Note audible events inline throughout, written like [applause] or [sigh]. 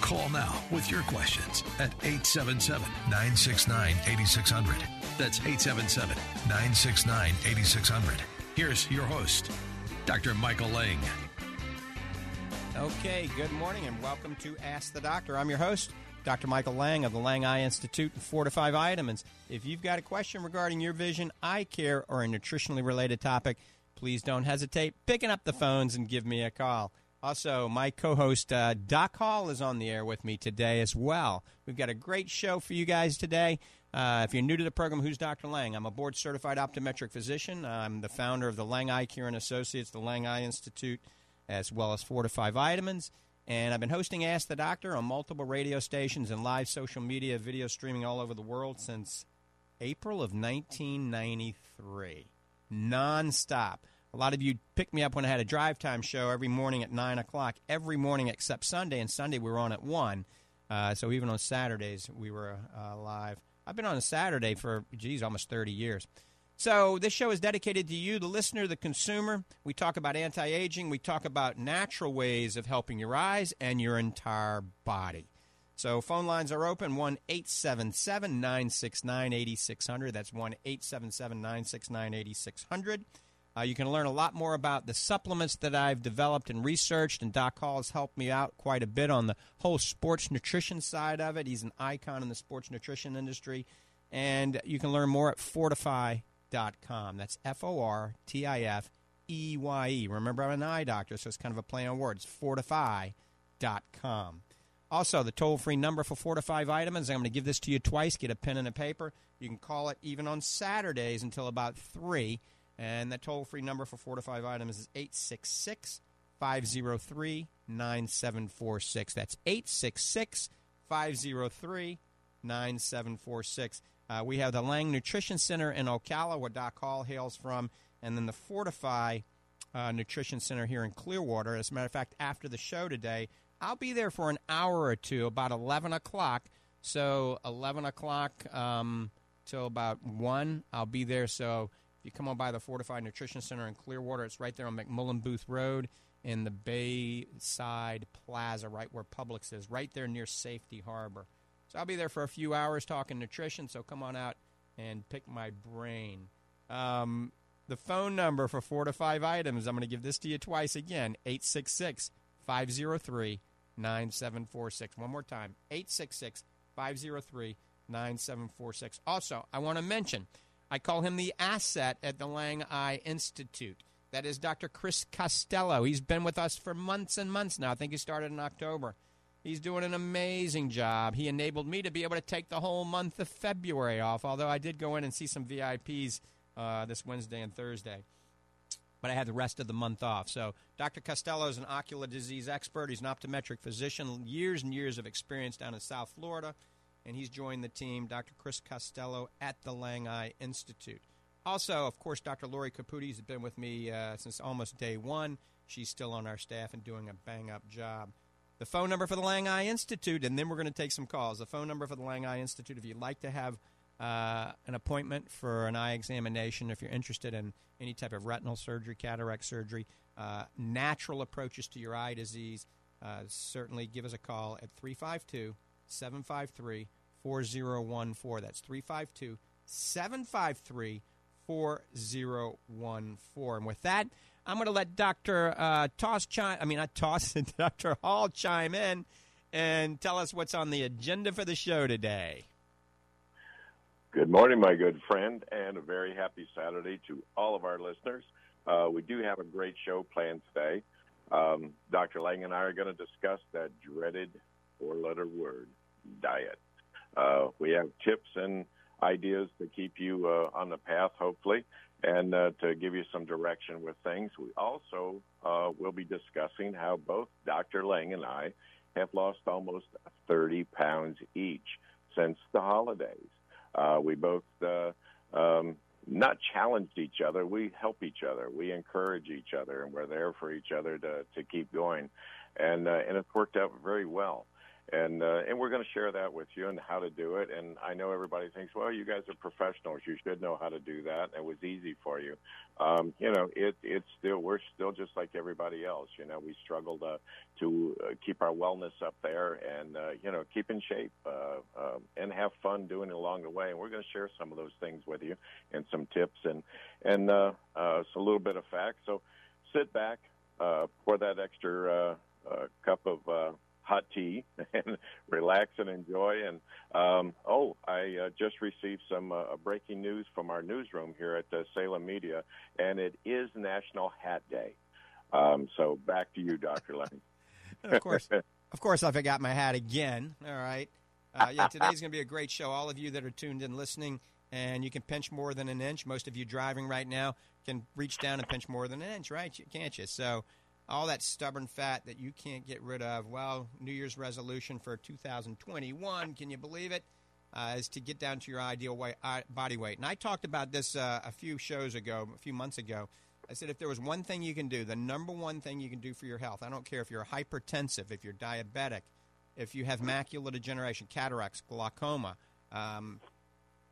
Call now with your questions at 877 969 8600. That's 877 969 8600. Here's your host, Dr. Michael Lang. Okay, good morning and welcome to Ask the Doctor. I'm your host, Dr. Michael Lang of the Lang Eye Institute and Fortifeye Vitamins. If you've got a question regarding your vision, eye care, or a nutritionally related topic, please don't hesitate picking up the phones and give me a call. Also, my co host, uh, Doc Hall, is on the air with me today as well. We've got a great show for you guys today. Uh, if you're new to the program, who's Dr. Lang? I'm a board certified optometric physician. I'm the founder of the Lang Eye Care and Associates, the Lang Eye Institute, as well as Fortifeye Vitamins. And I've been hosting Ask the Doctor on multiple radio stations and live social media, video streaming all over the world since April of 1993. Non-stop. A lot of you picked me up when I had a drive time show every morning at 9 o'clock, every morning except Sunday, and Sunday we were on at 1. Uh, so even on Saturdays, we were uh, live. I've been on a Saturday for, geez, almost 30 years. So this show is dedicated to you, the listener, the consumer. We talk about anti aging, we talk about natural ways of helping your eyes and your entire body. So phone lines are open 1 877 969 8600. That's 1 877 969 8600. Uh, you can learn a lot more about the supplements that I've developed and researched, and Doc Hall has helped me out quite a bit on the whole sports nutrition side of it. He's an icon in the sports nutrition industry. And you can learn more at fortifeye.com. That's F O R T I F E Y E. Remember, I'm an eye doctor, so it's kind of a play on words. Fortifeye.com. Also, the toll free number for Fortifeye Vitamins, I'm going to give this to you twice. Get a pen and a paper. You can call it even on Saturdays until about 3. And that toll free number for Fortifeye Vitamins is 866 503 9746. That's 866 503 9746. Uh, we have the Lang Nutrition Center in Ocala, where Doc Hall hails from, and then the Fortifeye uh, Nutrition Center here in Clearwater. As a matter of fact, after the show today, I'll be there for an hour or two, about 11 o'clock. So 11 o'clock um, till about 1, I'll be there. So you come on by the Fortified Nutrition Center in Clearwater, it's right there on McMullen Booth Road in the Bayside Plaza, right where Publix is, right there near Safety Harbor. So I'll be there for a few hours talking nutrition, so come on out and pick my brain. Um, the phone number for Fortifeye Items, I'm going to give this to you twice again 866 503 9746. One more time 866 503 9746. Also, I want to mention, I call him the asset at the Lang Eye Institute. That is Dr. Chris Costello. He's been with us for months and months now. I think he started in October. He's doing an amazing job. He enabled me to be able to take the whole month of February off, although I did go in and see some VIPs uh, this Wednesday and Thursday. But I had the rest of the month off. So, Dr. Costello is an ocular disease expert. He's an optometric physician, years and years of experience down in South Florida. And he's joined the team, Dr. Chris Costello, at the Lang Eye Institute. Also, of course, Dr. Lori Caputi has been with me uh, since almost day one. She's still on our staff and doing a bang up job. The phone number for the Lang Eye Institute, and then we're going to take some calls. The phone number for the Lang Eye Institute, if you'd like to have uh, an appointment for an eye examination, if you're interested in any type of retinal surgery, cataract surgery, uh, natural approaches to your eye disease, uh, certainly give us a call at 352 753 4014. That's 352 753 4014. And with that, I'm going to let Dr. Uh, Toss chime, I mean, not Toss, [laughs] Dr. Hall chime in and tell us what's on the agenda for the show today. Good morning, my good friend, and a very happy Saturday to all of our listeners. Uh, we do have a great show planned today. Um, Dr. Lang and I are going to discuss that dreaded four letter word, diet. Uh, we have tips and ideas to keep you uh, on the path, hopefully, and uh, to give you some direction with things. We also uh, will be discussing how both Dr. Lang and I have lost almost 30 pounds each since the holidays. Uh, we both uh, um, not challenged each other. We help each other. We encourage each other, and we're there for each other to to keep going. And uh, and it's worked out very well and uh, and we're going to share that with you and how to do it. And I know everybody thinks, well, you guys are professionals, you should know how to do that. It was easy for you. Um, you know, it it's still we're still just like everybody else. You know, we struggle to to uh, keep our wellness up there and uh, you know keep in shape uh, um, and have fun doing it along the way. And we're going to share some of those things with you and some tips and and uh, uh, so a little bit of facts. So sit back, uh, pour that extra uh, uh, cup of uh, hot tea [laughs] and relax and enjoy. And um, oh, I uh, just received some uh, breaking news from our newsroom here at uh, Salem Media, and it is National Hat Day. Um, so back to you, Dr. Lang. [laughs] of course, of course, I forgot my hat again. All right. Uh, yeah, today's going to be a great show. All of you that are tuned in listening, and you can pinch more than an inch. Most of you driving right now can reach down and pinch more than an inch, right? Can't you? So all that stubborn fat that you can't get rid of. Well, New Year's resolution for 2021, can you believe it? Uh, is to get down to your ideal weight, uh, body weight. And I talked about this uh, a few shows ago, a few months ago. I said if there was one thing you can do, the number one thing you can do for your health, I don't care if you're hypertensive, if you're diabetic, if you have macular degeneration, cataracts, glaucoma, um,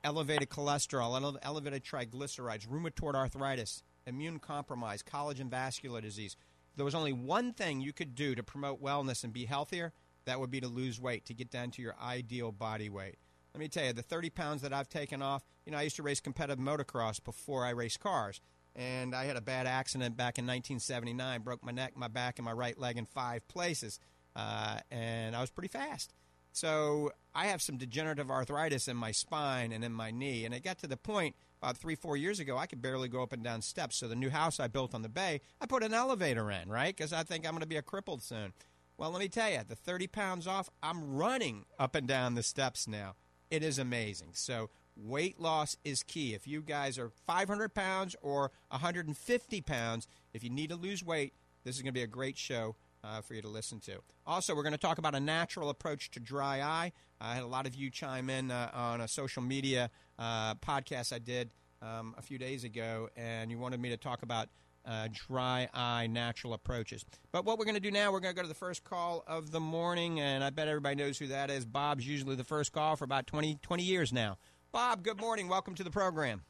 elevated cholesterol, elevated triglycerides, rheumatoid arthritis, immune compromise, collagen vascular disease – there was only one thing you could do to promote wellness and be healthier, that would be to lose weight, to get down to your ideal body weight. Let me tell you, the 30 pounds that I've taken off, you know, I used to race competitive motocross before I raced cars. And I had a bad accident back in 1979, broke my neck, my back, and my right leg in five places. Uh, and I was pretty fast. So I have some degenerative arthritis in my spine and in my knee. And it got to the point about three, four years ago, I could barely go up and down steps. So the new house I built on the bay, I put an elevator in, right? Because I think I'm going to be a crippled soon. Well, let me tell you, the 30 pounds off, I'm running up and down the steps now. It is amazing. So weight loss is key. If you guys are 500 pounds or 150 pounds, if you need to lose weight, this is going to be a great show uh, for you to listen to. Also, we're going to talk about a natural approach to dry eye. I had a lot of you chime in uh, on a social media uh, podcast I did um, a few days ago, and you wanted me to talk about uh, dry eye natural approaches. But what we're going to do now, we're going to go to the first call of the morning, and I bet everybody knows who that is. Bob's usually the first call for about 20, 20 years now. Bob, good morning. Welcome to the program.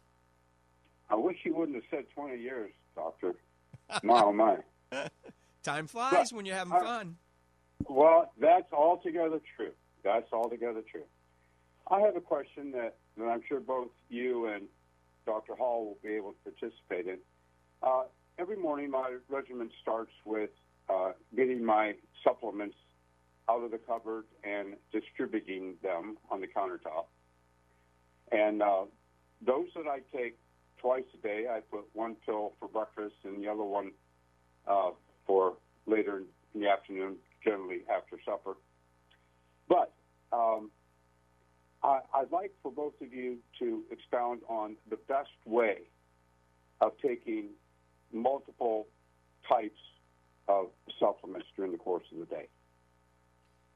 I wish you wouldn't have said 20 years, Doctor. My, oh, my. [laughs] Time flies but, when you're having uh, fun. Well, that's altogether true. That's altogether true. I have a question that, that I'm sure both you and Dr. Hall will be able to participate in. Uh, every morning, my regimen starts with uh, getting my supplements out of the cupboard and distributing them on the countertop. And uh, those that I take twice a day, I put one pill for breakfast and the other one uh, for later in the afternoon, generally after supper. But um, I, would like for both of you to expound on the best way of taking multiple types of supplements during the course of the day.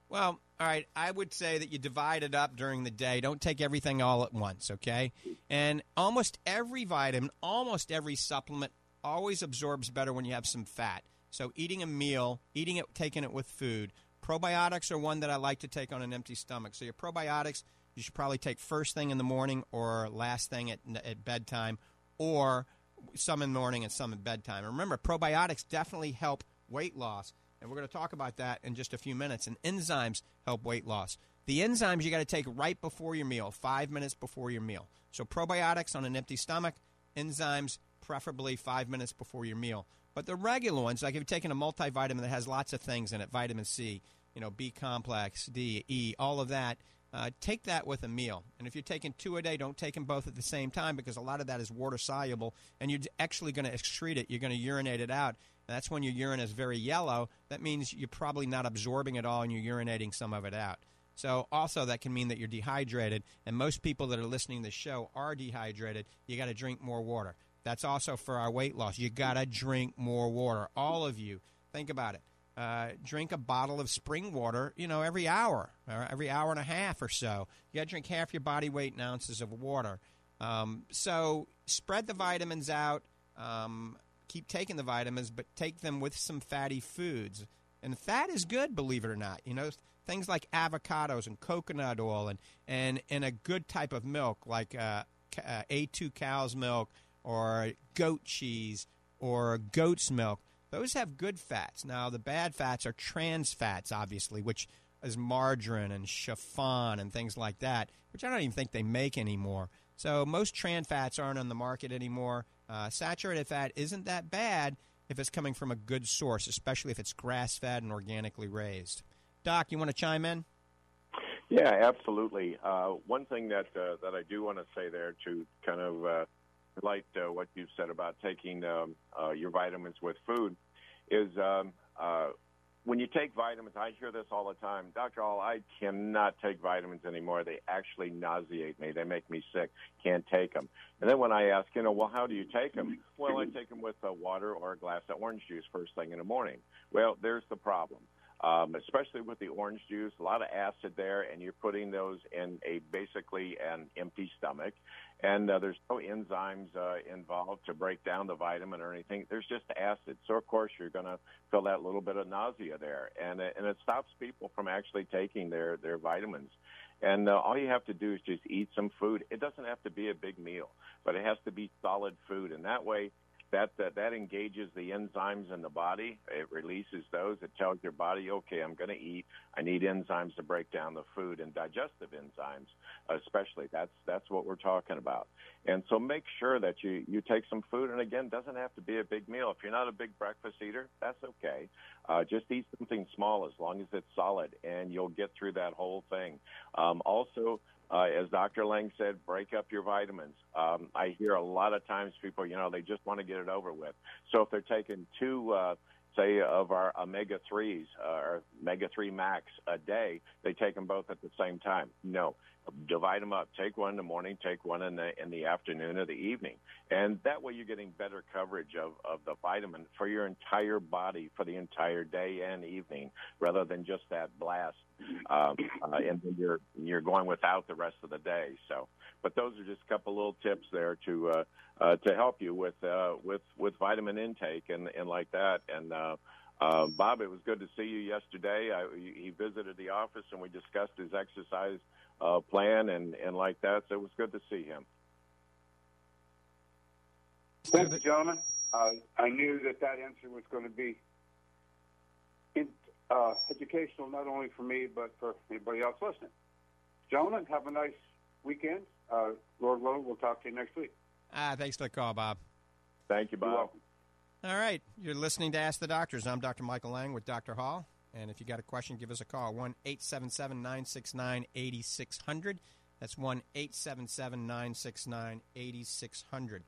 Well, all right. I would say that you divide it up during the day. Don't take everything all at once, okay? And almost every vitamin, almost every supplement always absorbs better when you have some fat. So eating a meal, eating it, taking it with food. Probiotics are one that I like to take on an empty stomach. So your probiotics, you should probably take first thing in the morning or last thing at, at bedtime, or some in the morning and some at bedtime. And remember, probiotics definitely help weight loss, and we're going to talk about that in just a few minutes. And enzymes help weight loss. The enzymes you got to take right before your meal, five minutes before your meal. So probiotics on an empty stomach, enzymes preferably five minutes before your meal. But the regular ones, like if you're taking a multivitamin that has lots of things in it, vitamin C, you know, B complex, D, E, all of that, uh, take that with a meal. And if you're taking two a day, don't take them both at the same time because a lot of that is water soluble, and you're actually going to excrete it. You're going to urinate it out. And that's when your urine is very yellow. That means you're probably not absorbing it all, and you're urinating some of it out. So also that can mean that you're dehydrated, and most people that are listening to the show are dehydrated. You got to drink more water. That's also for our weight loss. You got to drink more water. All of you, think about it. Uh, drink a bottle of spring water, you know, every hour or every hour and a half or so. You got to drink half your body weight in ounces of water. Um, so spread the vitamins out. Um, keep taking the vitamins, but take them with some fatty foods. And fat is good, believe it or not. You know, things like avocados and coconut oil and, and, and a good type of milk like uh, uh, A2 cow's milk or goat cheese or goat's milk. Those have good fats. Now, the bad fats are trans fats, obviously, which is margarine and chiffon and things like that, which I don't even think they make anymore. So most trans fats aren't on the market anymore. Uh, saturated fat isn't that bad if it's coming from a good source, especially if it's grass fed and organically raised. Doc, you want to chime in? Yeah, absolutely. Uh, one thing that uh, that I do want to say there to kind of light uh, what you've said about taking um, uh, your vitamins with food is um, uh, when you take vitamins. I hear this all the time, Doctor Hall. I cannot take vitamins anymore. They actually nauseate me. They make me sick. Can't take them. And then when I ask, you know, well, how do you take them? Well, I take them with uh, water or a glass of orange juice first thing in the morning. Well, there's the problem um, especially with the orange juice, a lot of acid there, and you're putting those in a basically an empty stomach, and uh, there's no enzymes uh, involved to break down the vitamin or anything. There's just acid, so of course you're going to feel that little bit of nausea there, and and it stops people from actually taking their their vitamins. And uh, all you have to do is just eat some food. It doesn't have to be a big meal, but it has to be solid food, and that way that, that that engages the enzymes in the body. It releases those. It tells your body, okay, I'm going to eat. I need enzymes to break down the food and digestive enzymes, especially. That's that's what we're talking about. And so make sure that you you take some food. And again, doesn't have to be a big meal. If you're not a big breakfast eater, that's okay. Uh, just eat something small as long as it's solid, and you'll get through that whole thing. Um, also uh, as Dr. Lang said, break up your vitamins. Um, I hear a lot of times people, you know, they just want to get it over with. So if they're taking two, uh, say, of our omega 3s uh, or omega 3 max a day, they take them both at the same time. No, divide them up. Take one in the morning, take one in the in the afternoon or the evening, and that way you're getting better coverage of of the vitamin for your entire body for the entire day and evening, rather than just that blast, um, uh, and then you're you're going without the rest of the day. So, but those are just a couple little tips there to uh, uh, to help you with uh, with with vitamin intake and and like that, and. Uh, uh, Bob, it was good to see you yesterday. I, he visited the office and we discussed his exercise uh, plan and, and like that. So it was good to see him. Thank you, gentlemen. Uh, I knew that that answer was going to be uh, educational, not only for me, but for anybody else listening. Gentlemen, have a nice weekend. Uh, Lord willing, we'll talk to you next week. Ah, thanks for the call, Bob. Thank you, Bob. All right. You're listening to Ask the Doctors. I'm Dr. Michael Lang with Dr. Hall. And if you got a question, give us a call 1 877 969 8600. That's 1 877 969 8600.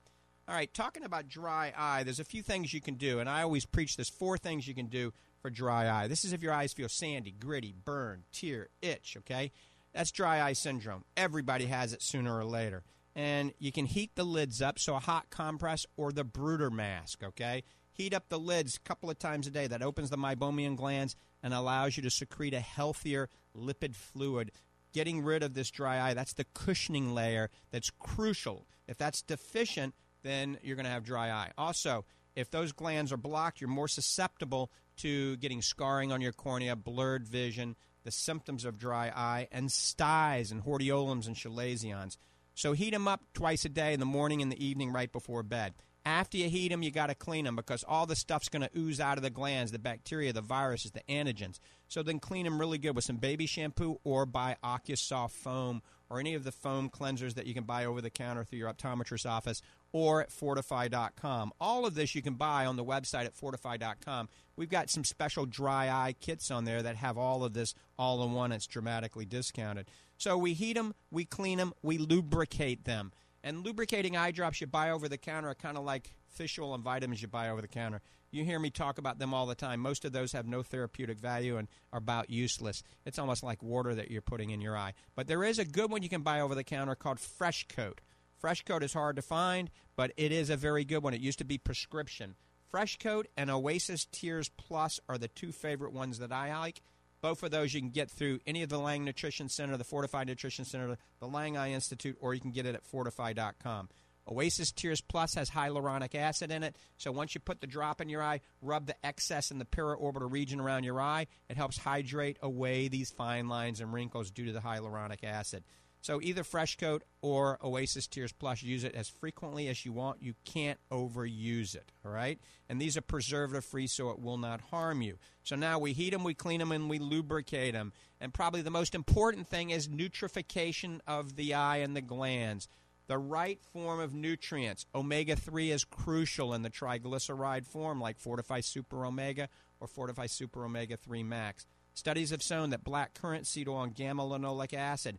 All right, talking about dry eye, there's a few things you can do, and I always preach this four things you can do for dry eye. This is if your eyes feel sandy, gritty, burn, tear, itch, okay? That's dry eye syndrome. Everybody has it sooner or later. And you can heat the lids up, so a hot compress or the Bruder mask, okay? Heat up the lids a couple of times a day. That opens the meibomian glands and allows you to secrete a healthier lipid fluid. Getting rid of this dry eye, that's the cushioning layer that's crucial. If that's deficient, then you're going to have dry eye. Also, if those glands are blocked, you're more susceptible to getting scarring on your cornea, blurred vision, the symptoms of dry eye, and styes and hordeolums and chalazions. So heat them up twice a day in the morning and the evening right before bed. After you heat them, you got to clean them because all the stuff's going to ooze out of the glands, the bacteria, the viruses, the antigens. So then clean them really good with some baby shampoo or buy OcuSoft foam or any of the foam cleansers that you can buy over the counter through your optometrist's office or at fortifeye.com. All of this you can buy on the website at fortifeye.com. We've got some special dry eye kits on there that have all of this all in one. It's dramatically discounted. So we heat them, we clean them, we lubricate them. And lubricating eye drops you buy over the counter are kind of like fish oil and vitamins you buy over the counter. You hear me talk about them all the time. Most of those have no therapeutic value and are about useless. It's almost like water that you're putting in your eye. But there is a good one you can buy over the counter called FreshKote. FreshKote is hard to find, but it is a very good one. It used to be prescription. FreshKote and Oasis Tears Plus are the two favorite ones that I like. Both of those you can get through any of the Lang Nutrition Center, the Fortifeye Nutrition Center, the Lang Eye Institute, or you can get it at fortifeye.com. Oasis Tears Plus has hyaluronic acid in it, so once you put the drop in your eye, rub the excess in the periorbital region around your eye. It helps hydrate away these fine lines and wrinkles due to the hyaluronic acid. So either FreshKote or Oasis Tears Plus, use it as frequently as you want. You can't overuse it, all right? And these are preservative free, so it will not harm you. So now we heat them, we clean them, and we lubricate them. And probably the most important thing is nutrification of the eye and the glands. The right form of nutrients. Omega 3 is crucial in the triglyceride form, like Fortifeye Super Omega or Fortifeye Super Omega 3 Max. Studies have shown that black currant seed oil and gamma linolic acid,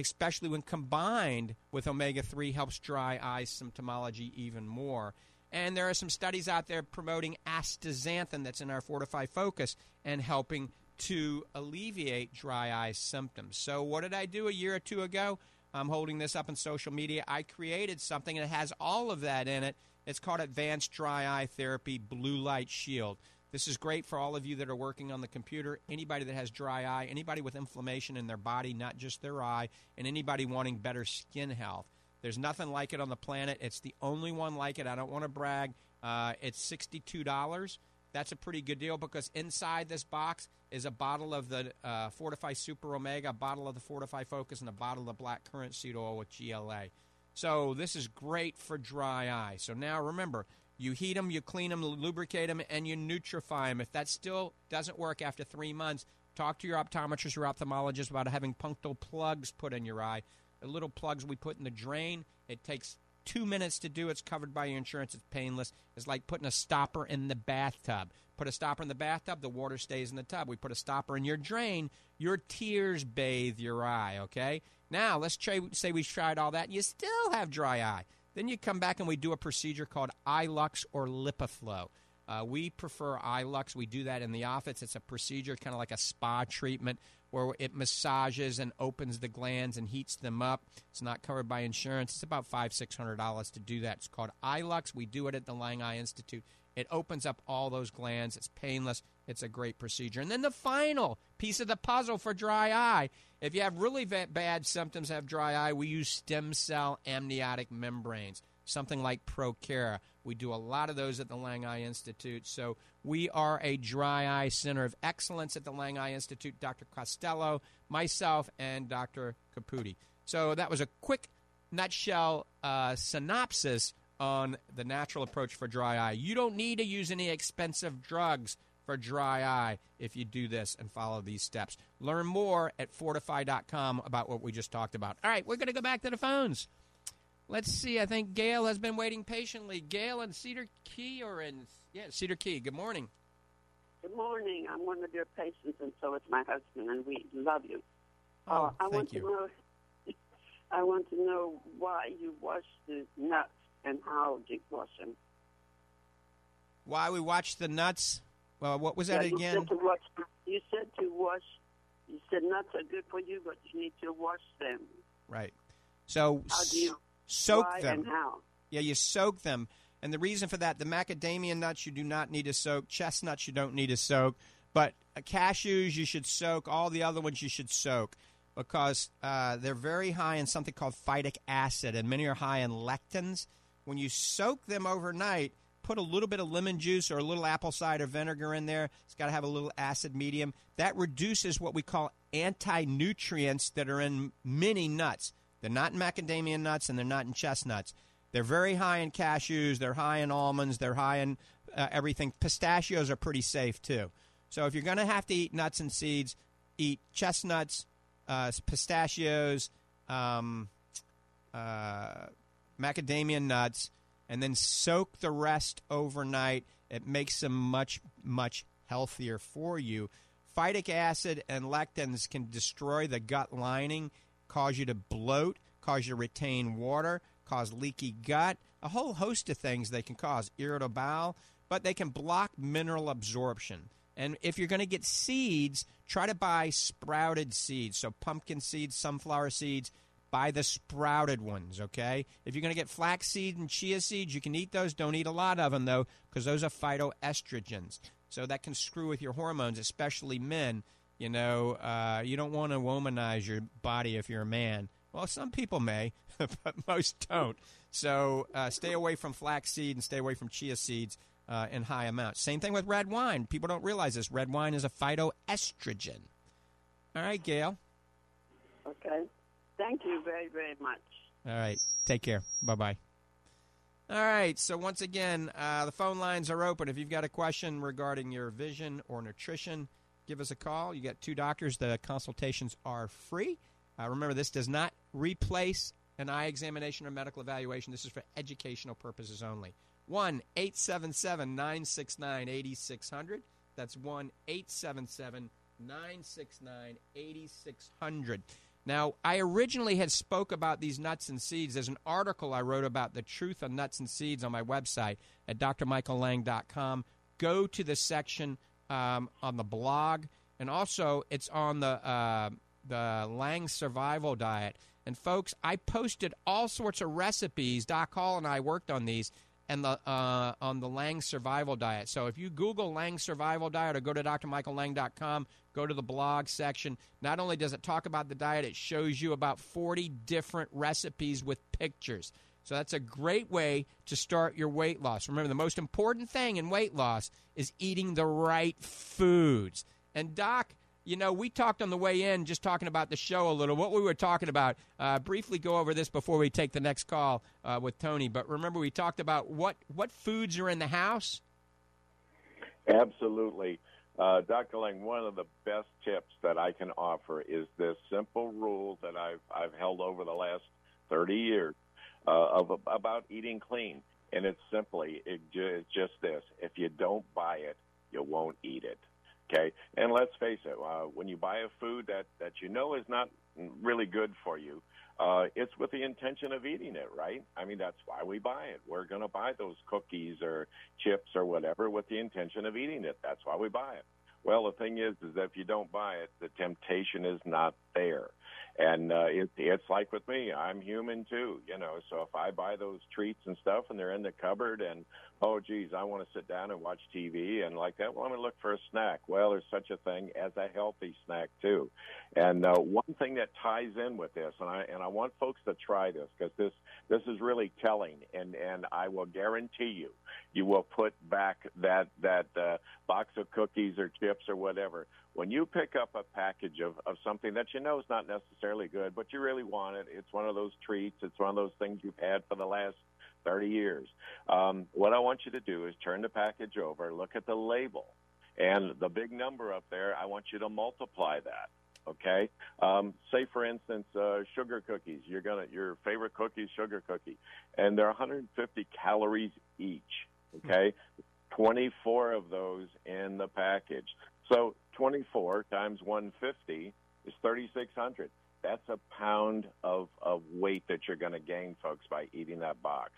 especially when combined with omega 3, helps dry eye symptomology even more. And there are some studies out there promoting astaxanthin that's in our Fortifeye Focus and helping to alleviate dry eye symptoms. So, what did I do a year or two ago? I'm holding this up in social media. I created something that has all of that in it. It's called Advanced Dry Eye Therapy Blue Light Shield. This is great for all of you that are working on the computer, anybody that has dry eye, anybody with inflammation in their body, not just their eye, and anybody wanting better skin health. There's nothing like it on the planet. It's the only one like it. I don't want to brag. Uh, it's $62. That's a pretty good deal because inside this box is a bottle of the uh, Fortifeye Super Omega, a bottle of the Fortifeye Focus, and a bottle of the black currant seed oil with GLA. So this is great for dry eye. So now remember, you heat them, you clean them, lubricate them, and you nutrify them. If that still doesn't work after three months, talk to your optometrist or ophthalmologist about having punctal plugs put in your eye. The little plugs we put in the drain. It takes two minutes to do. It's covered by your insurance. It's painless. It's like putting a stopper in the bathtub. Put a stopper in the bathtub, the water stays in the tub. We put a stopper in your drain, your tears bathe your eye, okay? Now, let's say we tried all that and you still have dry eye. Then you come back and we do a procedure called iLux or LipiFlow. Uh, we prefer iLux. We do that in the office. It's a procedure, kind of like a spa treatment, where it massages and opens the glands and heats them up. It's not covered by insurance. It's about five, six hundred dollars to do that. It's called iLux. We do it at the Lang Eye Institute. It opens up all those glands. It's painless. It's a great procedure. And then the final piece of the puzzle for dry eye. If you have really bad symptoms, have dry eye, we use stem cell amniotic membranes, something like Prokera. We do a lot of those at the Lang Eye Institute. So we are a dry eye center of excellence at the Lang Eye Institute. Dr. Costello, myself, and Dr. Caputi. So that was a quick nutshell uh, synopsis on the natural approach for dry eye. You don't need to use any expensive drugs for dry eye if you do this and follow these steps. Learn more at fortifeye.com about what we just talked about. All right, we're going to go back to the phones. Let's see. I think Gail has been waiting patiently. Gail and Cedar Key or in yeah, Cedar Key. Good morning. Good morning. I'm one of your patients, and so is my husband, and we love you. Oh, uh, I thank want you. to know. [laughs] I want to know why you wash the nuts and how you wash them. Why we watch the nuts? Well, what was Yeah, that you again? Said wash, you said to wash. You said nuts are good for you, but you need to wash them. Right. So How do you soak them. Yeah, you soak them. And the reason for that, the macadamia nuts you do not need to soak, chestnuts you don't need to soak, but uh, cashews you should soak, all the other ones you should soak because uh, they're very high in something called phytic acid, and many are high in lectins. When you soak them overnight, put a little bit of lemon juice or a little apple cider vinegar in there. It's got to have a little acid medium. That reduces what we call anti nutrients that are in many nuts. They're not in macadamia nuts and they're not in chestnuts. They're very high in cashews. They're high in almonds. They're high in uh, everything. Pistachios are pretty safe too. So if you're going to have to eat nuts and seeds, eat chestnuts, uh, pistachios, um, uh, macadamia nuts, and then soak the rest overnight. It makes them much, much healthier for you. Phytic acid and lectins can destroy the gut lining, cause you to bloat, cause you to retain water, cause leaky gut, a whole host of things they can cause, irritable bowel, but they can block mineral absorption. And if you're going to get seeds, try to buy sprouted seeds. So pumpkin seeds, sunflower seeds, buy the sprouted ones, okay? If you're going to get flaxseed and chia seeds, you can eat those. Don't eat a lot of them, though, because those are phytoestrogens. So that can screw with your hormones, especially men. You know, uh, you don't want to womanize your body if you're a man. Well, some people may, [laughs] but most don't. So uh, stay away from flaxseed and stay away from chia seeds uh, in high amounts. Same thing with red wine. People don't realize this. Red wine is a phytoestrogen. All right, Gail. Okay. Thank you very, very much. All right. Take care. Bye bye. All right. So, once again, uh, the phone lines are open. If you've got a question regarding your vision or nutrition, give us a call. You got two doctors. The consultations are free. Uh, remember, this does not replace an eye examination or medical evaluation. This is for educational purposes only. 1 877 969 8600. That's 1 877 969 8600. Now, I originally had spoke about these nuts and seeds. There's an article I wrote about the truth of nuts and seeds on my website at drmichaellang.com. Go to the section um, on the blog, and also it's on the uh, the Lang Survival Diet. And folks, I posted all sorts of recipes. Doc Hall and I worked on these and the uh, on the Lang Survival Diet. So if you Google Lang Survival Diet or go to drmichaellang.com, go to the blog section. Not only does it talk about the diet, it shows you about 40 different recipes with pictures. So that's a great way to start your weight loss. Remember, the most important thing in weight loss is eating the right foods. And Doc, you know, we talked on the way in, just talking about the show a little, what we were talking about. Uh, briefly go over this before we take the next call uh, with Tony. But remember, we talked about what, what foods are in the house? Absolutely. Uh, Dr. Lang, one of the best tips that I can offer is this simple rule that I've, I've held over the last 30 years uh, of about eating clean. And it's simply, it, it's just this. If you don't buy it, you won't eat it. Okay, and let's face it, uh, when you buy a food that that you know is not really good for you, uh, it's with the intention of eating it, right? I mean, that's why we buy it. We're going to buy those cookies or chips or whatever with the intention of eating it. That's why we buy it. Well, the thing is, is that if you don't buy it, the temptation is not there. And uh, it, it's like with me, I'm human too, you know. So if I buy those treats and stuff and they're in the cupboard, and oh geez, I want to sit down and watch TV and like that, well, I'm going to look for a snack. Well, there's such a thing as a healthy snack too. And uh, one thing that ties in with this, and I and I want folks to try this because this this is really telling, and and I will guarantee you, you will put back that that uh, box of cookies or chips or whatever when you pick up a package of, of something that you know is not necessarily good, but you really want it, it's one of those treats, it's one of those things you've had for the last 30 years. Um, what I want you to do is turn the package over, look at the label, and the big number up there, I want you to multiply that. Okay, um, say for instance, uh, sugar cookies. You're gonna your favorite cookie, sugar cookie, and they're 150 calories each. Okay, 24 of those in the package. So 24 times 150 is 3,600. That's a pound of, of weight that you're going to gain, folks, by eating that box.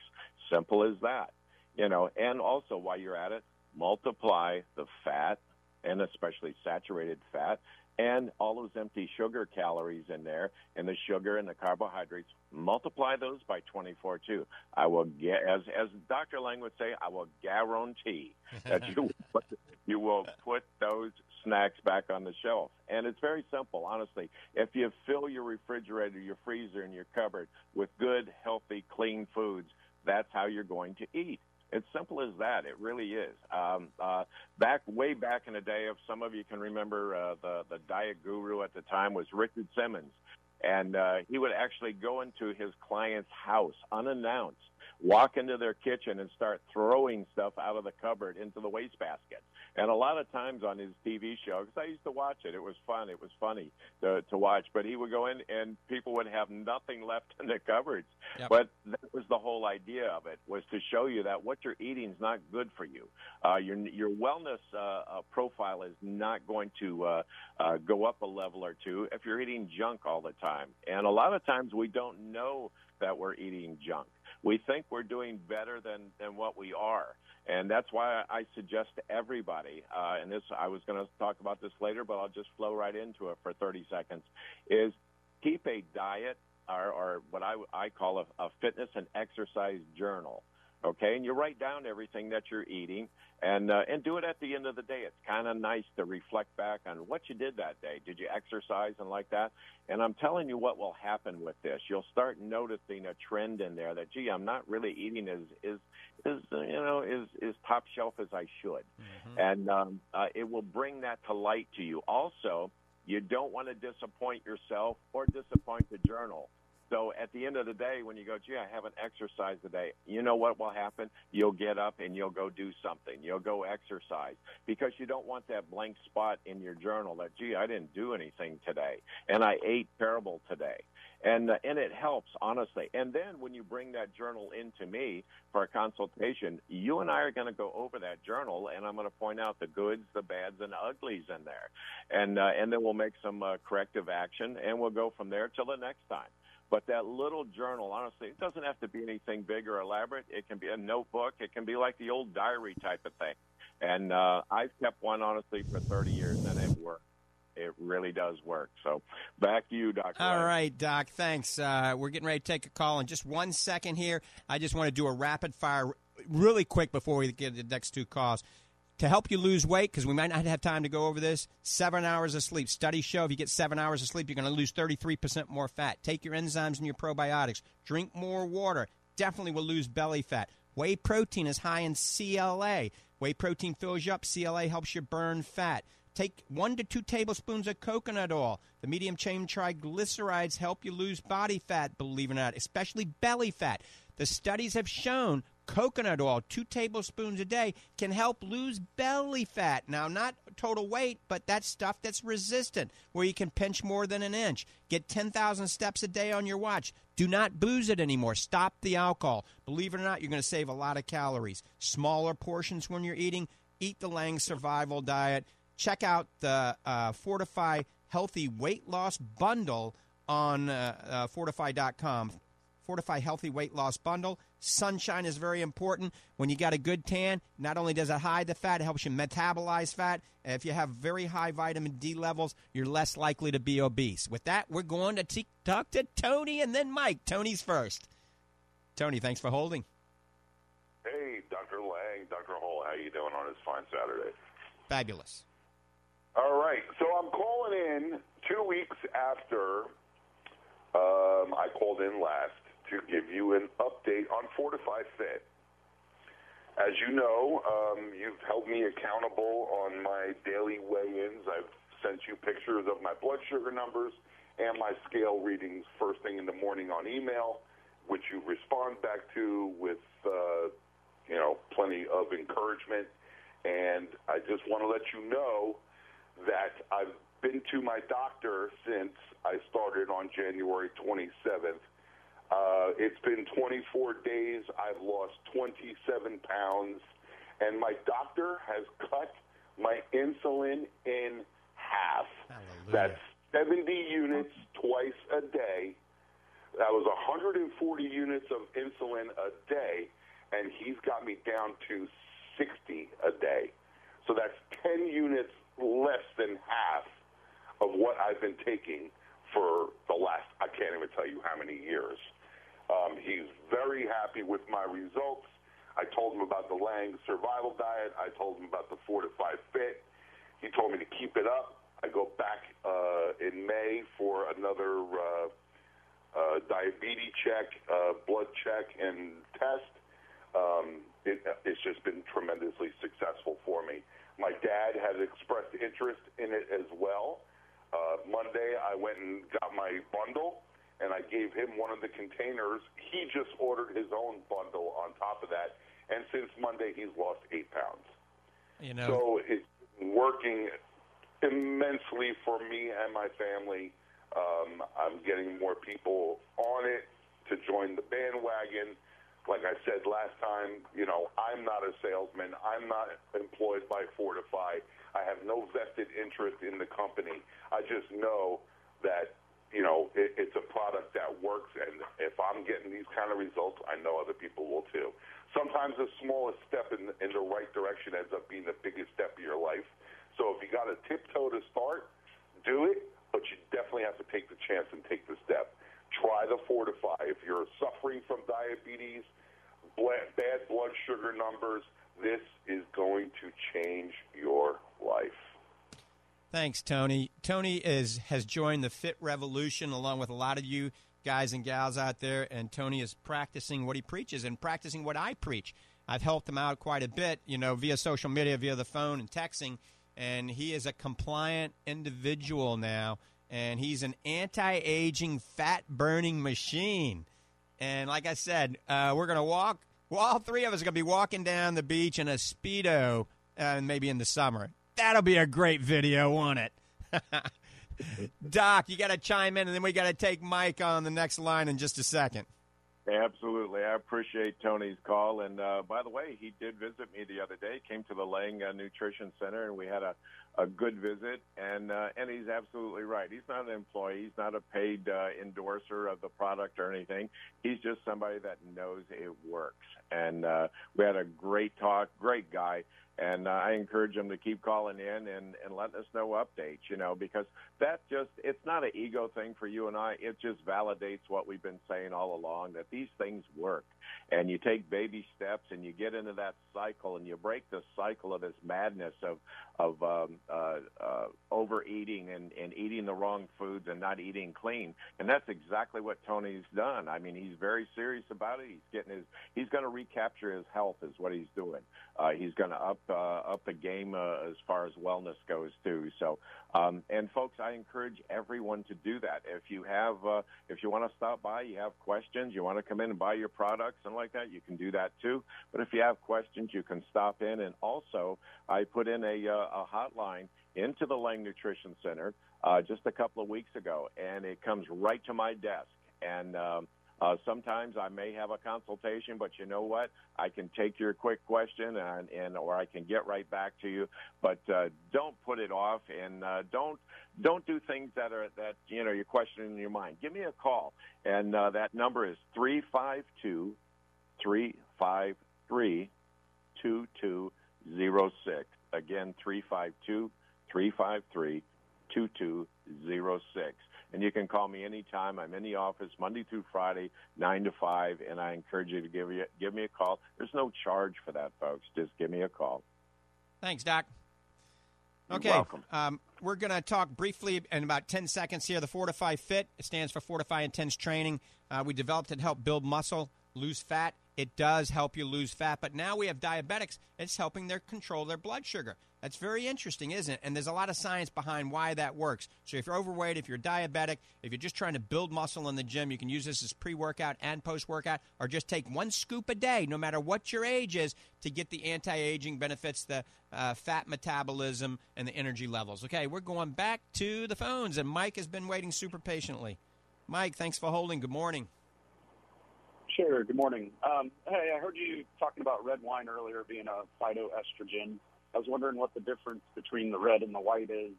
Simple as that. You know, and also while you're at it, multiply the fat and especially saturated fat and all those empty sugar calories in there and the sugar and the carbohydrates multiply those by 24 too i will get as as dr lang would say i will guarantee that [laughs] you you will put those snacks back on the shelf. And it's very simple, honestly. If you fill your refrigerator, your freezer, and your cupboard with good, healthy, clean foods, that's how you're going to eat. It's simple as that. It really is. Um, uh, back way back in the day, if some of you can remember, uh, the the diet guru at the time was Richard Simmons, and uh, he would actually go into his client's house unannounced, walk into their kitchen, and start throwing stuff out of the cupboard into the wastebasket. And a lot of times on his TV show, because I used to watch it, it was fun. It was funny to, to watch. But he would go in and people would have nothing left in the cupboards. Yep. But that was the whole idea of it was to show you that what you're eating is not good for you. Uh, your your wellness uh, uh, profile is not going to uh, uh, go up a level or two if you're eating junk all the time. And a lot of times we don't know that we're eating junk. We think we're doing better than than what we are. And that's why I suggest to everybody, uh, and this I was going to talk about this later, but I'll just flow right into it for 30 seconds, is keep a diet or, or what I, I call a, a fitness and exercise journal. Okay, and you write down everything that you're eating, and uh, and do it at the end of the day. It's kind of nice to reflect back on what you did that day. Did you exercise and like that? And I'm telling you what will happen with this. You'll start noticing a trend in there that gee, I'm not really eating as is is you know is is top shelf as I should, mm-hmm. and um, uh, it will bring that to light to you. Also, you don't want to disappoint yourself or disappoint the journal. So at the end of the day, when you go, gee, I haven't exercised today, you know what will happen? You'll get up and you'll go do something. You'll go exercise because you don't want that blank spot in your journal that, gee, I didn't do anything today and I ate terrible today. And, uh, and it helps, honestly. And then when you bring that journal into me for a consultation, you and I are going to go over that journal and I'm going to point out the goods, the bads, and the uglies in there. And, uh, and then we'll make some uh, corrective action and we'll go from there till the next time. But that little journal, honestly, it doesn't have to be anything big or elaborate. It can be a notebook. It can be like the old diary type of thing. And uh, I've kept one, honestly, for 30 years, and it works. It really does work. So back to you, Dr. All right, Doc. Thanks. Uh, we're getting ready to take a call in just one second here. I just want to do a rapid fire really quick before we get to the next two calls to help you lose weight, because we might not have time to go over this, seven hours of sleep. Studies show if you get seven hours of sleep, you're going to lose 33% more fat. Take your enzymes and your probiotics. Drink more water. Definitely will lose belly fat. Whey protein is high in CLA. Whey protein fills you up. CLA helps you burn fat. Take one to two tablespoons of coconut oil. The medium chain triglycerides help you lose body fat, believe it or not, especially belly fat. The studies have shown coconut oil, two tablespoons a day, can help lose belly fat. Now, not total weight, but that stuff that's resistant, where you can pinch more than an inch. Get 10,000 steps a day on your watch. Do not booze it anymore. Stop the alcohol. Believe it or not, you're going to save a lot of calories. Smaller portions when you're eating. Eat the Lang Survival Diet. Check out the uh, Fortifeye Healthy Weight Loss Bundle on uh, uh, fortifeye.com. Fortifeye Healthy Weight Loss Bundle. Sunshine is very important. When you got a good tan, not only does it hide the fat, it helps you metabolize fat. If you have very high vitamin D levels, you're less likely to be obese. With that, we're going to t- talk to Tony and then Mike. Tony's first. Tony, thanks for holding. Hey, Dr. Lang, Dr. Hall, how you doing on this fine Saturday? Fabulous. All right, so I'm calling in two weeks after um, I called in last to give you an update on Fortifeye Fit. As you know, um, you've held me accountable on my daily weigh-ins. I've sent you pictures of my blood sugar numbers and my scale readings first thing in the morning on email, which you respond back to with, uh, you know, plenty of encouragement. And I just want to let you know that I've been to my doctor since I started on January 27th uh, it's been 24 days. I've lost 27 pounds, and my doctor has cut my insulin in half. Hallelujah. That's 70 units twice a day. That was 140 units of insulin a day, and he's got me down to 60 a day. So that's 10 units less than half of what I've been taking for the last, I can't even tell you how many years. Um, he's very happy with my results. I told him about the Lang survival diet. I told him about the Fortifeye Fit. He told me to keep it up. I go back uh, in May for another uh, uh, diabetes check, uh, blood check, and test. Um, it, it's just been tremendously successful for me. My dad has expressed interest in it as well. Uh, Monday, I went and got my bundle and I gave him one of the containers. He just ordered his own bundle on top of that, and since Monday he's lost eight pounds. You know, so it's working immensely for me and my family. Um, I'm getting more people on it to join the bandwagon. Like I said last time, you know, I'm not a salesman. I'm not employed by Fortifeye. I have no vested interest in the company. I just know that you know, it, it's a product that works, and if I'm getting these kind of results, I know other people will too. Sometimes the smallest step in, in the right direction ends up being the biggest step of your life. So if you got a tiptoe to start, do it, but you definitely have to take the chance and take the step. Try the Fortifeye. If you're suffering from diabetes, bad blood sugar numbers, this is going to change your life. Thanks, Tony. Tony is has joined the Fit Revolution along with a lot of you guys and gals out there, and Tony is practicing what he preaches and practicing what I preach. I've helped him out quite a bit, you know, via social media, via the phone and texting, and he is a compliant individual now, and he's an anti-aging, fat-burning machine. And like I said, uh, we're gonna walk. Well, all three of us are gonna be walking down the beach in a speedo, uh, maybe in the summer. That'll be a great video, won't it? [laughs] Doc, you got to chime in, and then we got to take Mike on the next line in just a second. Absolutely. I appreciate Tony's call. And uh, by the way, he did visit me the other day, came to the Lang uh, Nutrition Center, and we had a, a good visit. And, uh, and he's absolutely right. He's not an employee, he's not a paid uh, endorser of the product or anything. He's just somebody that knows it works. And uh, we had a great talk, great guy and uh, I encourage them to keep calling in and, and letting us know updates, you know, because that just, it's not an ego thing for you and I. It just validates what we've been saying all along that these things work. And you take baby steps and you get into that cycle and you break the cycle of this madness of, of um, uh, uh, overeating and, and eating the wrong foods and not eating clean. And that's exactly what Tony's done. I mean, he's very serious about it. He's getting his, he's going to recapture his health is what he's doing. Uh, he's going to up uh, up the game uh, as far as wellness goes too. So, um, and folks, I encourage everyone to do that. If you have, uh, if you want to stop by, you have questions, you want to come in and buy your products and like that, you can do that too. But if you have questions, you can stop in. And also, I put in a, uh, a hotline into the Lang Nutrition Center uh, just a couple of weeks ago, and it comes right to my desk. And um, uh, sometimes I may have a consultation, but you know what? I can take your quick question and, and or I can get right back to you. But uh, don't put it off and uh, don't don't do things that are that you know you're questioning in your mind. Give me a call, and uh, that number is three five two three five three two two zero six. Again, three five two three five three two two zero six and you can call me anytime. I'm in the office Monday through Friday, nine to five, and I encourage you to give you give me a call. There's no charge for that, folks. Just give me a call. Thanks, Doc. Okay, welcome. Um, we're going to talk briefly in about 10 seconds here. The Fortifeye Fit stands for Fortifeye Intense Training. Uh, we developed it to help build muscle, lose fat. It does help you lose fat, but now we have diabetics. It's helping their control their blood sugar. That's very interesting, isn't it? And there's a lot of science behind why that works. So if you're overweight, if you're diabetic, if you're just trying to build muscle in the gym, you can use this as pre-workout and post-workout, or just take one scoop a day, no matter what your age is, to get the anti-aging benefits, the uh, fat metabolism, and the energy levels. Okay, we're going back to the phones, and Mike has been waiting super patiently. Mike, thanks for holding. Good morning. Sure. Good morning. Um, hey, I heard you talking about red wine earlier being a phytoestrogen. I was wondering what the difference between the red and the white is.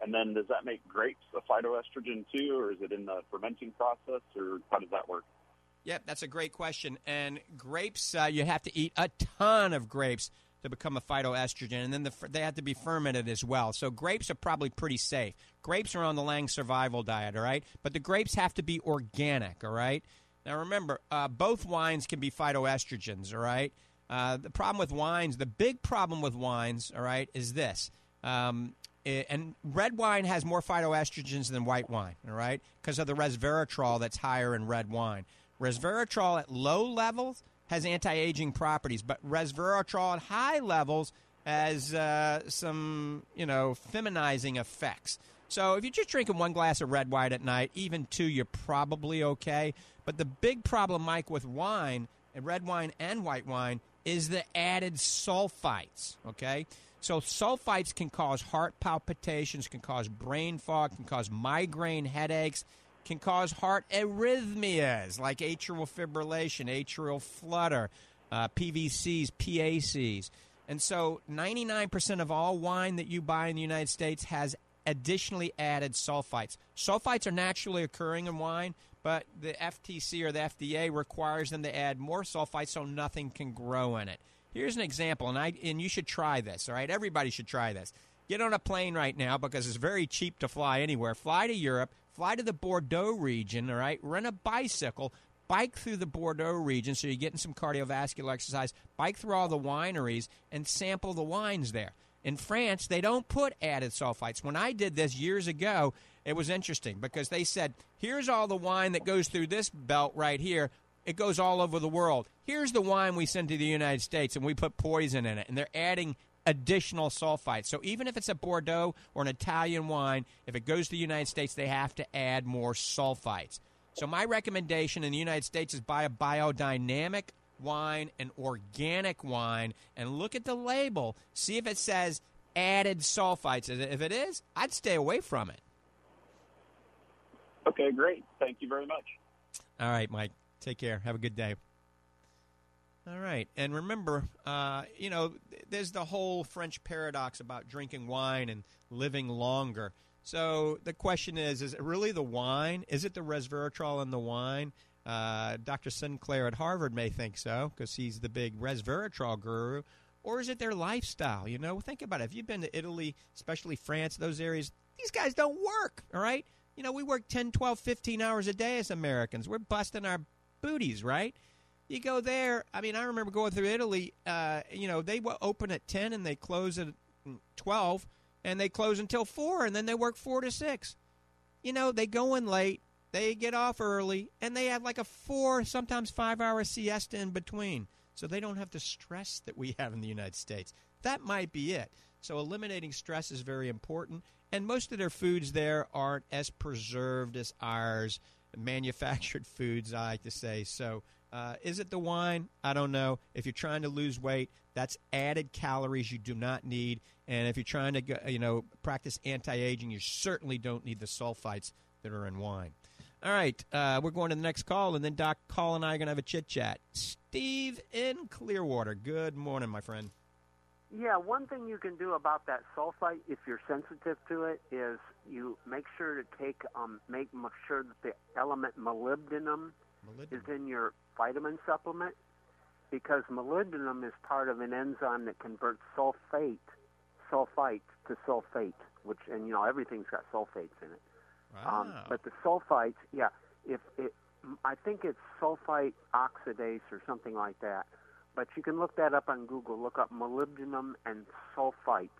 And then does that make grapes a phytoestrogen too, or is it in the fermenting process, or how does that work? Yep, that's a great question. And grapes, uh, you have to eat a ton of grapes to become a phytoestrogen, and then the, they have to be fermented as well. So grapes are probably pretty safe. Grapes are on the Lang survival diet, all right? But the grapes have to be organic, all right? Now remember, uh, both wines can be phytoestrogens, all right? Uh, the problem with wines, the big problem with wines, all right, is this. Um, it, and red wine has more phytoestrogens than white wine, all right, because of the resveratrol that's higher in red wine. Resveratrol at low levels has anti-aging properties, but resveratrol at high levels has uh, some, you know, feminizing effects. So if you're just drinking one glass of red wine at night, even two, you're probably okay. But the big problem, Mike, with wine, and red wine and white wine, is the added sulfites. Okay, so sulfites can cause heart palpitations, can cause brain fog, can cause migraine headaches, can cause heart arrhythmias like atrial fibrillation, atrial flutter, uh, PVCs, PACs. And so 99% of all wine that you buy in the United States has additionally added sulfites. Sulfites are naturally occurring in wine, but the FTC or the FDA requires them to add more sulfite so nothing can grow in it. Here's an example, and I and you should try this. All right, everybody should try this. Get on a plane right now because it's very cheap to fly anywhere. Fly to Europe, fly to the Bordeaux region, all right, rent a bicycle, bike through the Bordeaux region so you're getting some cardiovascular exercise, bike through all the wineries, and sample the wines there. In France, they don't put added sulfites. When I did this years ago, it was interesting because they said, here's all the wine that goes through this belt right here. It goes all over the world. Here's the wine we send to the United States, and we put poison in it. And they're adding additional sulfites. So even if it's a Bordeaux or an Italian wine, if it goes to the United States, they have to add more sulfites. So my recommendation in the United States is buy a biodynamic wine, an organic wine, and look at the label. See if it says added sulfites. If it is, I'd stay away from it. Okay, great. Thank you very much. All right, Mike. Take care. Have a good day. All right. And remember, uh, you know, there's the whole French paradox about drinking wine and living longer. So the question is is it really the wine? Is it the resveratrol in the wine? Uh, Dr. Sinclair at Harvard may think so because he's the big resveratrol guru. Or is it their lifestyle? You know, think about it. If you've been to Italy, especially France, those areas, these guys don't work, all right? You know, we work 10, 12, 15 hours a day as Americans. We're busting our booties, right? You go there. I mean, I remember going through Italy. Uh, you know, they open at 10 and they close at 12 and they close until 4 and then they work 4 to 6. You know, they go in late, they get off early, and they have like a 4, sometimes 5 hour siesta in between. So they don't have the stress that we have in the United States. That might be it. So eliminating stress is very important. And most of their foods there aren't as preserved as ours, [laughs] manufactured [laughs] foods, I like to say. So uh, is it the wine? I don't know. If you're trying to lose weight, that's added calories you do not need. And if you're trying to, you know, practice anti-aging, you certainly don't need the sulfites that are in wine. All right, uh, we're going to the next call, and then Doc Call and I are going to have a chit chat. Steve in Clearwater. Good morning, my friend. Yeah, one thing you can do about that sulfite, if you're sensitive to it, is you make sure to take, um, make sure that the element molybdenum, molybdenum. is in your vitamin supplement, because molybdenum is part of an enzyme that converts sulfate, sulfite to sulfate, which, and you know, everything's got sulfates in it. Wow. Um, but the sulfites, yeah, if it, I think it's sulfite oxidase or something like that. But you can look that up on Google. Look up molybdenum and sulfites,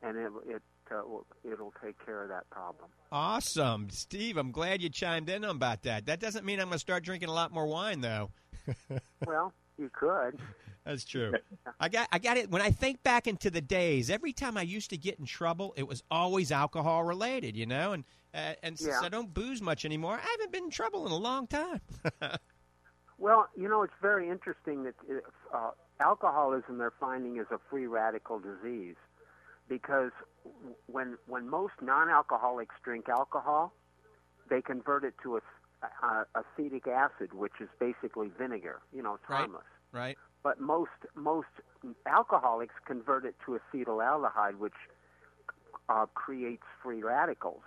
and it it uh, it'll take care of that problem. Awesome, Steve. I'm glad you chimed in about that. That doesn't mean I'm going to start drinking a lot more wine, though. [laughs] well, you could. That's true. I got I got it when I think back into the days. Every time I used to get in trouble, it was always alcohol related, you know. And uh, and since yeah. I don't booze much anymore, I haven't been in trouble in a long time. [laughs] well, you know, it's very interesting that uh, alcoholism they're finding is a free radical disease because when when most non-alcoholics drink alcohol, they convert it to a, uh, acetic acid, which is basically vinegar. You know, it's right. harmless. Right. But most most alcoholics convert it to acetaldehyde, which uh, creates free radicals.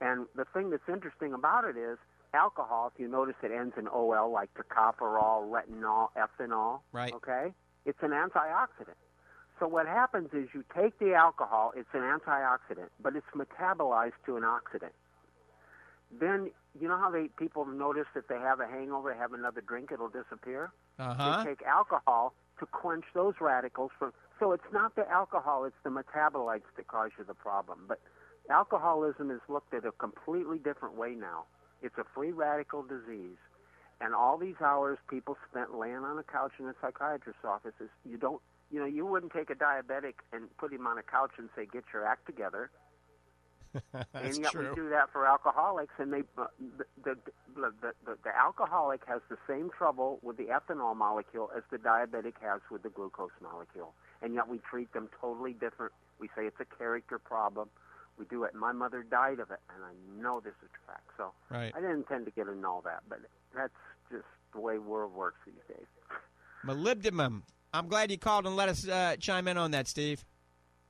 And the thing that's interesting about it is alcohol. If you notice, it ends in ol, like tocopherol, retinol, ethanol. Right. Okay. It's an antioxidant. So what happens is you take the alcohol. It's an antioxidant, but it's metabolized to an oxidant. Then you know how they people notice that they have a hangover, have another drink, it'll disappear. Uh-huh. They take alcohol to quench those radicals from. So it's not the alcohol; it's the metabolites that cause you the problem. But alcoholism is looked at a completely different way now. It's a free radical disease, and all these hours people spent laying on a couch in a psychiatrist's office is you don't. You know, you wouldn't take a diabetic and put him on a couch and say, "Get your act together." [laughs] and yet true. we do that for alcoholics, and they uh, the, the, the, the the alcoholic has the same trouble with the ethanol molecule as the diabetic has with the glucose molecule, and yet we treat them totally different. We say it's a character problem. We do it. My mother died of it, and I know this is a fact. So right. I didn't intend to get into all that, but that's just the way world works these days. Molybdenum. I'm glad you called and let us uh, chime in on that, Steve.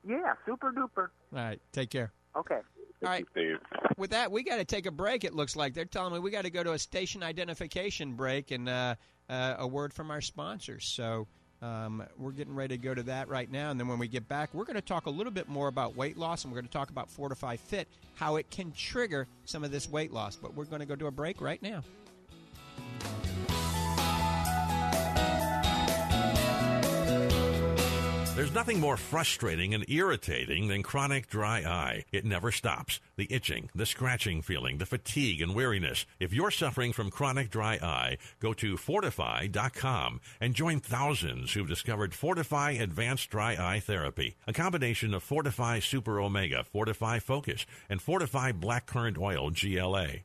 Yeah, super duper. All right, take care. Okay. All right. Steve. With that, we got to take a break. It looks like they're telling me we got to go to a station identification break and uh, uh, a word from our sponsors. So Um, we're getting ready to go to that right now. And then when we get back, we're going to talk a little bit more about weight loss and we're going to talk about Fortifeye Fit, how it can trigger some of this weight loss. But we're going to go to a break right now. There's nothing more frustrating and irritating than chronic dry eye. It never stops. The itching, the scratching feeling, the fatigue and weariness. If you're suffering from chronic dry eye, go to fortifeye.com and join thousands who've discovered Fortifeye Advanced Dry Eye Therapy, a combination of Fortifeye Super Omega, Fortifeye Focus, and Fortifeye Blackcurrant Oil GLA.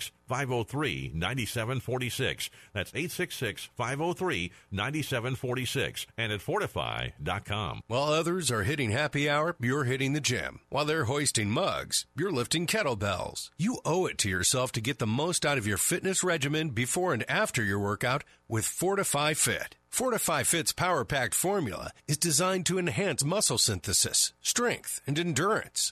503 9746. That's 866 503 9746 and at fortifeye.com. While others are hitting happy hour, you're hitting the gym. While they're hoisting mugs, you're lifting kettlebells. You owe it to yourself to get the most out of your fitness regimen before and after your workout with Fortifeye Fit. Fortifeye Fit's power packed formula is designed to enhance muscle synthesis, strength, and endurance.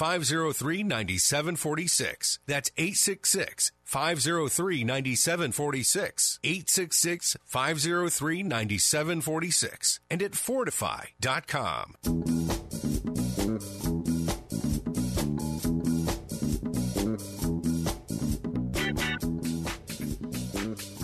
503 9746. That's 866 503 9746. 866 503 9746. And at fortifeye.com.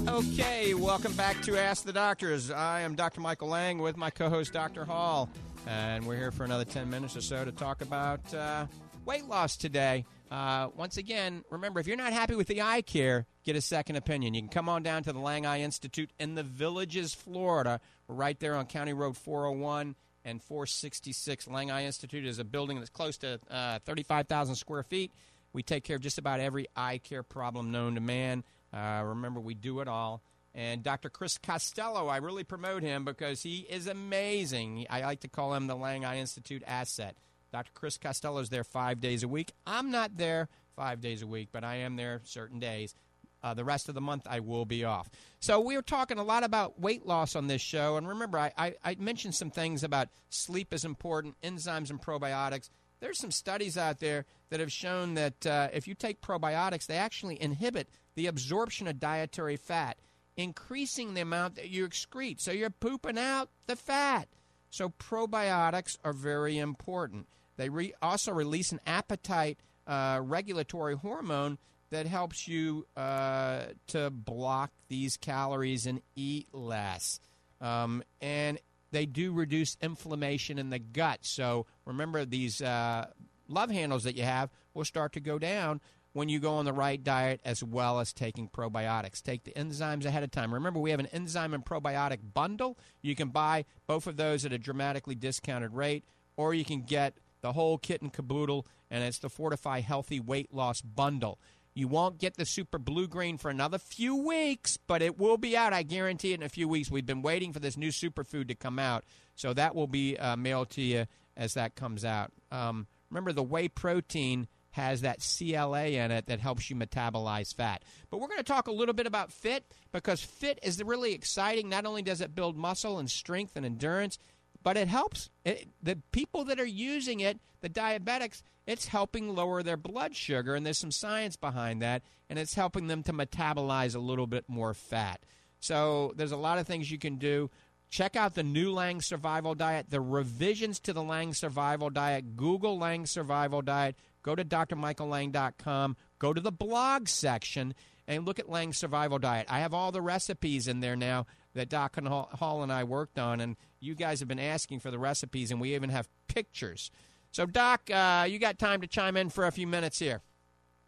Okay, welcome back to Ask the Doctors. I am Dr. Michael Lang with my co host, Dr. Hall, and we're here for another 10 minutes or so to talk about uh, weight loss today. Uh, once again, remember, if you're not happy with the eye care, get a second opinion. You can come on down to the Lang Eye Institute in the Villages, Florida. We're right there on County Road 401 and 466. Lang Eye Institute is a building that's close to uh, 35,000 square feet. We take care of just about every eye care problem known to man. Uh, remember, we do it all. And Dr. Chris Costello, I really promote him because he is amazing. I like to call him the Lang Eye Institute asset. Dr. Chris Costello is there five days a week. I'm not there five days a week, but I am there certain days. Uh, the rest of the month, I will be off. So, we are talking a lot about weight loss on this show. And remember, I, I, I mentioned some things about sleep is important, enzymes and probiotics. There's some studies out there that have shown that uh, if you take probiotics, they actually inhibit the absorption of dietary fat, increasing the amount that you excrete. So you're pooping out the fat. So probiotics are very important. They re- also release an appetite uh, regulatory hormone that helps you uh, to block these calories and eat less. Um, and they do reduce inflammation in the gut. So remember, these uh, love handles that you have will start to go down when you go on the right diet as well as taking probiotics. Take the enzymes ahead of time. Remember, we have an enzyme and probiotic bundle. You can buy both of those at a dramatically discounted rate, or you can get the whole kit and caboodle, and it's the Fortifeye Healthy Weight Loss Bundle. You won't get the super blue green for another few weeks, but it will be out. I guarantee it in a few weeks. We've been waiting for this new superfood to come out, so that will be uh, mailed to you as that comes out. Um, remember, the whey protein has that CLA in it that helps you metabolize fat. But we're going to talk a little bit about FIT because FIT is really exciting. Not only does it build muscle and strength and endurance, but it helps it, the people that are using it, the diabetics, it's helping lower their blood sugar, and there's some science behind that, and it's helping them to metabolize a little bit more fat. So there's a lot of things you can do. Check out the new Lang Survival Diet, the revisions to the Lang Survival Diet. Google Lang Survival Diet. Go to drmichaellang.com. Go to the blog section and look at Lang Survival Diet. I have all the recipes in there now that Doc and Hall Hall and I worked on, and you guys have been asking for the recipes, and we even have pictures. So, Doc, uh, you got time to chime in for a few minutes here?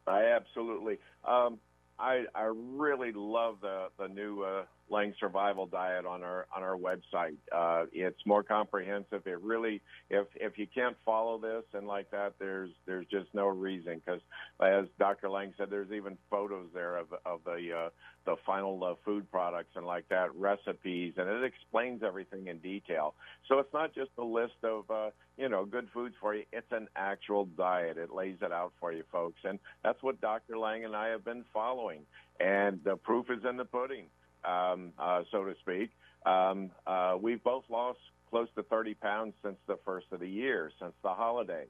I absolutely. Um, I I really love the the new uh, Lang Survival Diet on our on our website. Uh, it's more comprehensive. It really, if if you can't follow this and like that, there's there's just no reason because, as Dr. Lang said, there's even photos there of of the uh, the final uh, food products and like that recipes, and it explains everything in detail. So it's not just a list of uh, you know good foods for you. It's an actual diet. It lays it out for you, folks, and that's what Dr. Lang and I have been following. And the proof is in the pudding um, uh, so to speak. Um, uh, we've both lost close to 30 pounds since the first of the year, since the holidays.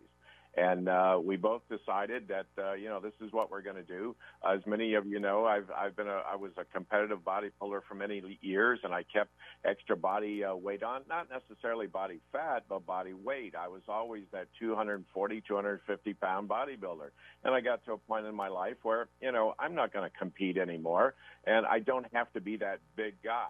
And uh, we both decided that uh, you know this is what we're going to do. As many of you know, I've I've been a I was a competitive bodybuilder for many years, and I kept extra body uh, weight on, not necessarily body fat, but body weight. I was always that 240, 250 pound bodybuilder, and I got to a point in my life where you know I'm not going to compete anymore, and I don't have to be that big guy.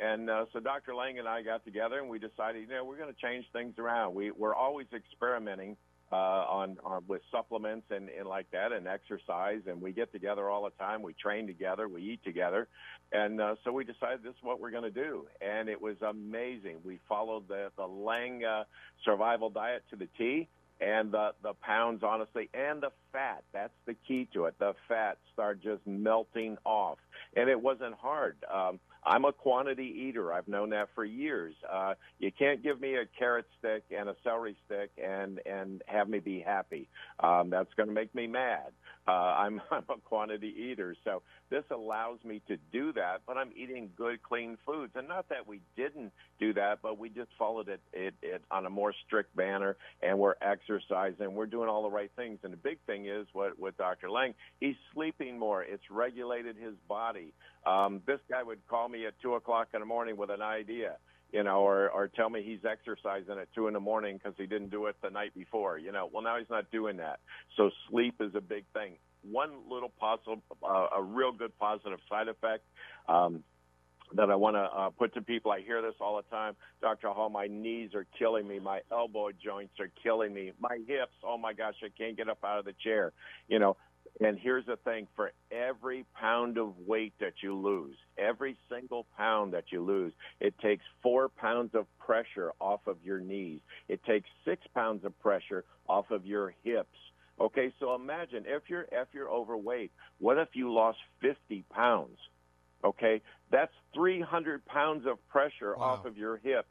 And uh, so Dr. Lang and I got together and we decided, you know, we're going to change things around. We, we're always experimenting uh, on, on with supplements and, and like that and exercise. And we get together all the time. We train together. We eat together. And uh, so we decided this is what we're going to do. And it was amazing. We followed the, the Lang uh, survival diet to the T and the the pounds honestly and the fat that's the key to it the fat start just melting off and it wasn't hard um I'm a quantity eater. I've known that for years. Uh, you can't give me a carrot stick and a celery stick and and have me be happy. Um, that's going to make me mad. Uh, I'm [laughs] I'm a quantity eater, so this allows me to do that. But I'm eating good, clean foods, and not that we didn't do that, but we just followed it it, it on a more strict manner, and we're exercising. We're doing all the right things, and the big thing is what with Dr. Lang, he's sleeping more. It's regulated his body. Um, this guy would call me at two o'clock in the morning with an idea, you know, or or tell me he's exercising at two in the morning because he didn't do it the night before. You know, well now he's not doing that. So sleep is a big thing. One little positive, uh, a real good positive side effect. Um, that I want to uh, put to people. I hear this all the time. Dr. Hall, my knees are killing me. My elbow joints are killing me. My hips, oh my gosh, I can't get up out of the chair. You know, and here's the thing for every pound of weight that you lose, every single pound that you lose, it takes four pounds of pressure off of your knees. It takes six pounds of pressure off of your hips. Okay, so imagine if you're if you're overweight, what if you lost 50 pounds? Okay, that's 300 pounds of pressure wow. off of your hips.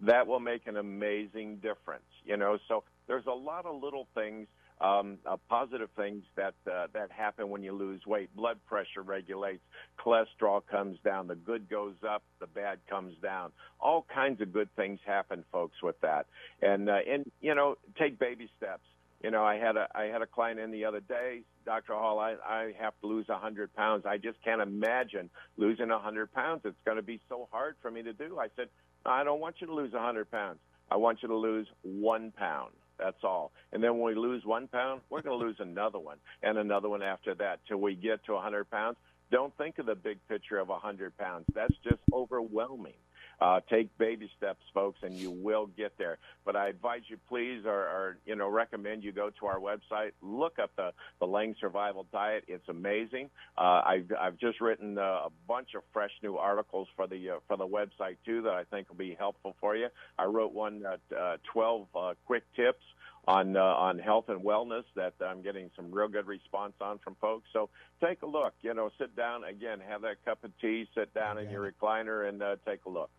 That will make an amazing difference. You know, so there's a lot of little things um, uh, positive things that uh, that happen when you lose weight. Blood pressure regulates, cholesterol comes down, the good goes up, the bad comes down. All kinds of good things happen, folks, with that. And uh, and you know, take baby steps. You know, I had a I had a client in the other day, Dr. Hall. I I have to lose a hundred pounds. I just can't imagine losing a hundred pounds. It's going to be so hard for me to do. I said, I don't want you to lose a hundred pounds. I want you to lose one pound. That's all. And then when we lose one pound, we're going to lose another one and another one after that till we get to 100 pounds. Don't think of the big picture of 100 pounds. That's just overwhelming. Uh, take baby steps, folks, and you will get there. But I advise you, please, or, or you know, recommend you go to our website, look up the the Lang Survival Diet. It's amazing. Uh, I've I've just written uh, a bunch of fresh new articles for the uh, for the website too that I think will be helpful for you. I wrote one uh, uh, 12 uh, quick tips on uh, on health and wellness that I'm getting some real good response on from folks. So take a look. You know, sit down again, have that cup of tea, sit down in your recliner, and uh, take a look.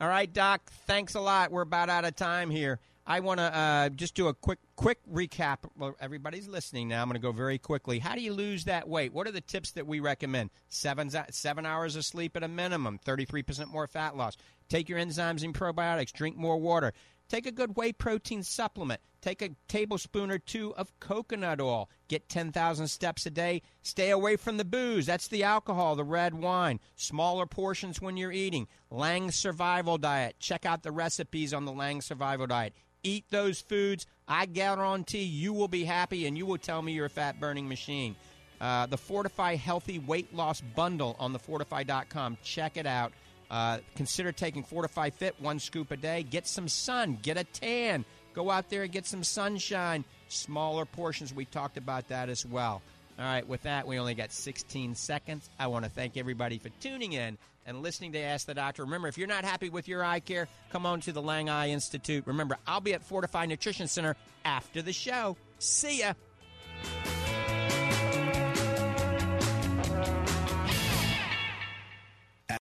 All right, Doc. Thanks a lot. We're about out of time here. I want to uh, just do a quick quick recap. Well, everybody's listening now. I'm going to go very quickly. How do you lose that weight? What are the tips that we recommend? Seven seven hours of sleep at a minimum. Thirty three percent more fat loss. Take your enzymes and probiotics. Drink more water. Take a good whey protein supplement. Take a tablespoon or two of coconut oil. Get 10,000 steps a day. Stay away from the booze. That's the alcohol, the red wine. Smaller portions when you're eating. Lang Survival Diet. Check out the recipes on the Lang Survival Diet. Eat those foods. I guarantee you will be happy and you will tell me you're a fat burning machine. Uh, the Fortifeye Healthy Weight Loss Bundle on the Fortifeye.com. Check it out. Uh, consider taking Fortifeye Fit, one scoop a day. Get some sun, get a tan. Go out there and get some sunshine. Smaller portions, we talked about that as well. All right, with that, we only got 16 seconds. I want to thank everybody for tuning in and listening to Ask the Doctor. Remember, if you're not happy with your eye care, come on to the Lang Eye Institute. Remember, I'll be at Fortifeye Nutrition Center after the show. See ya.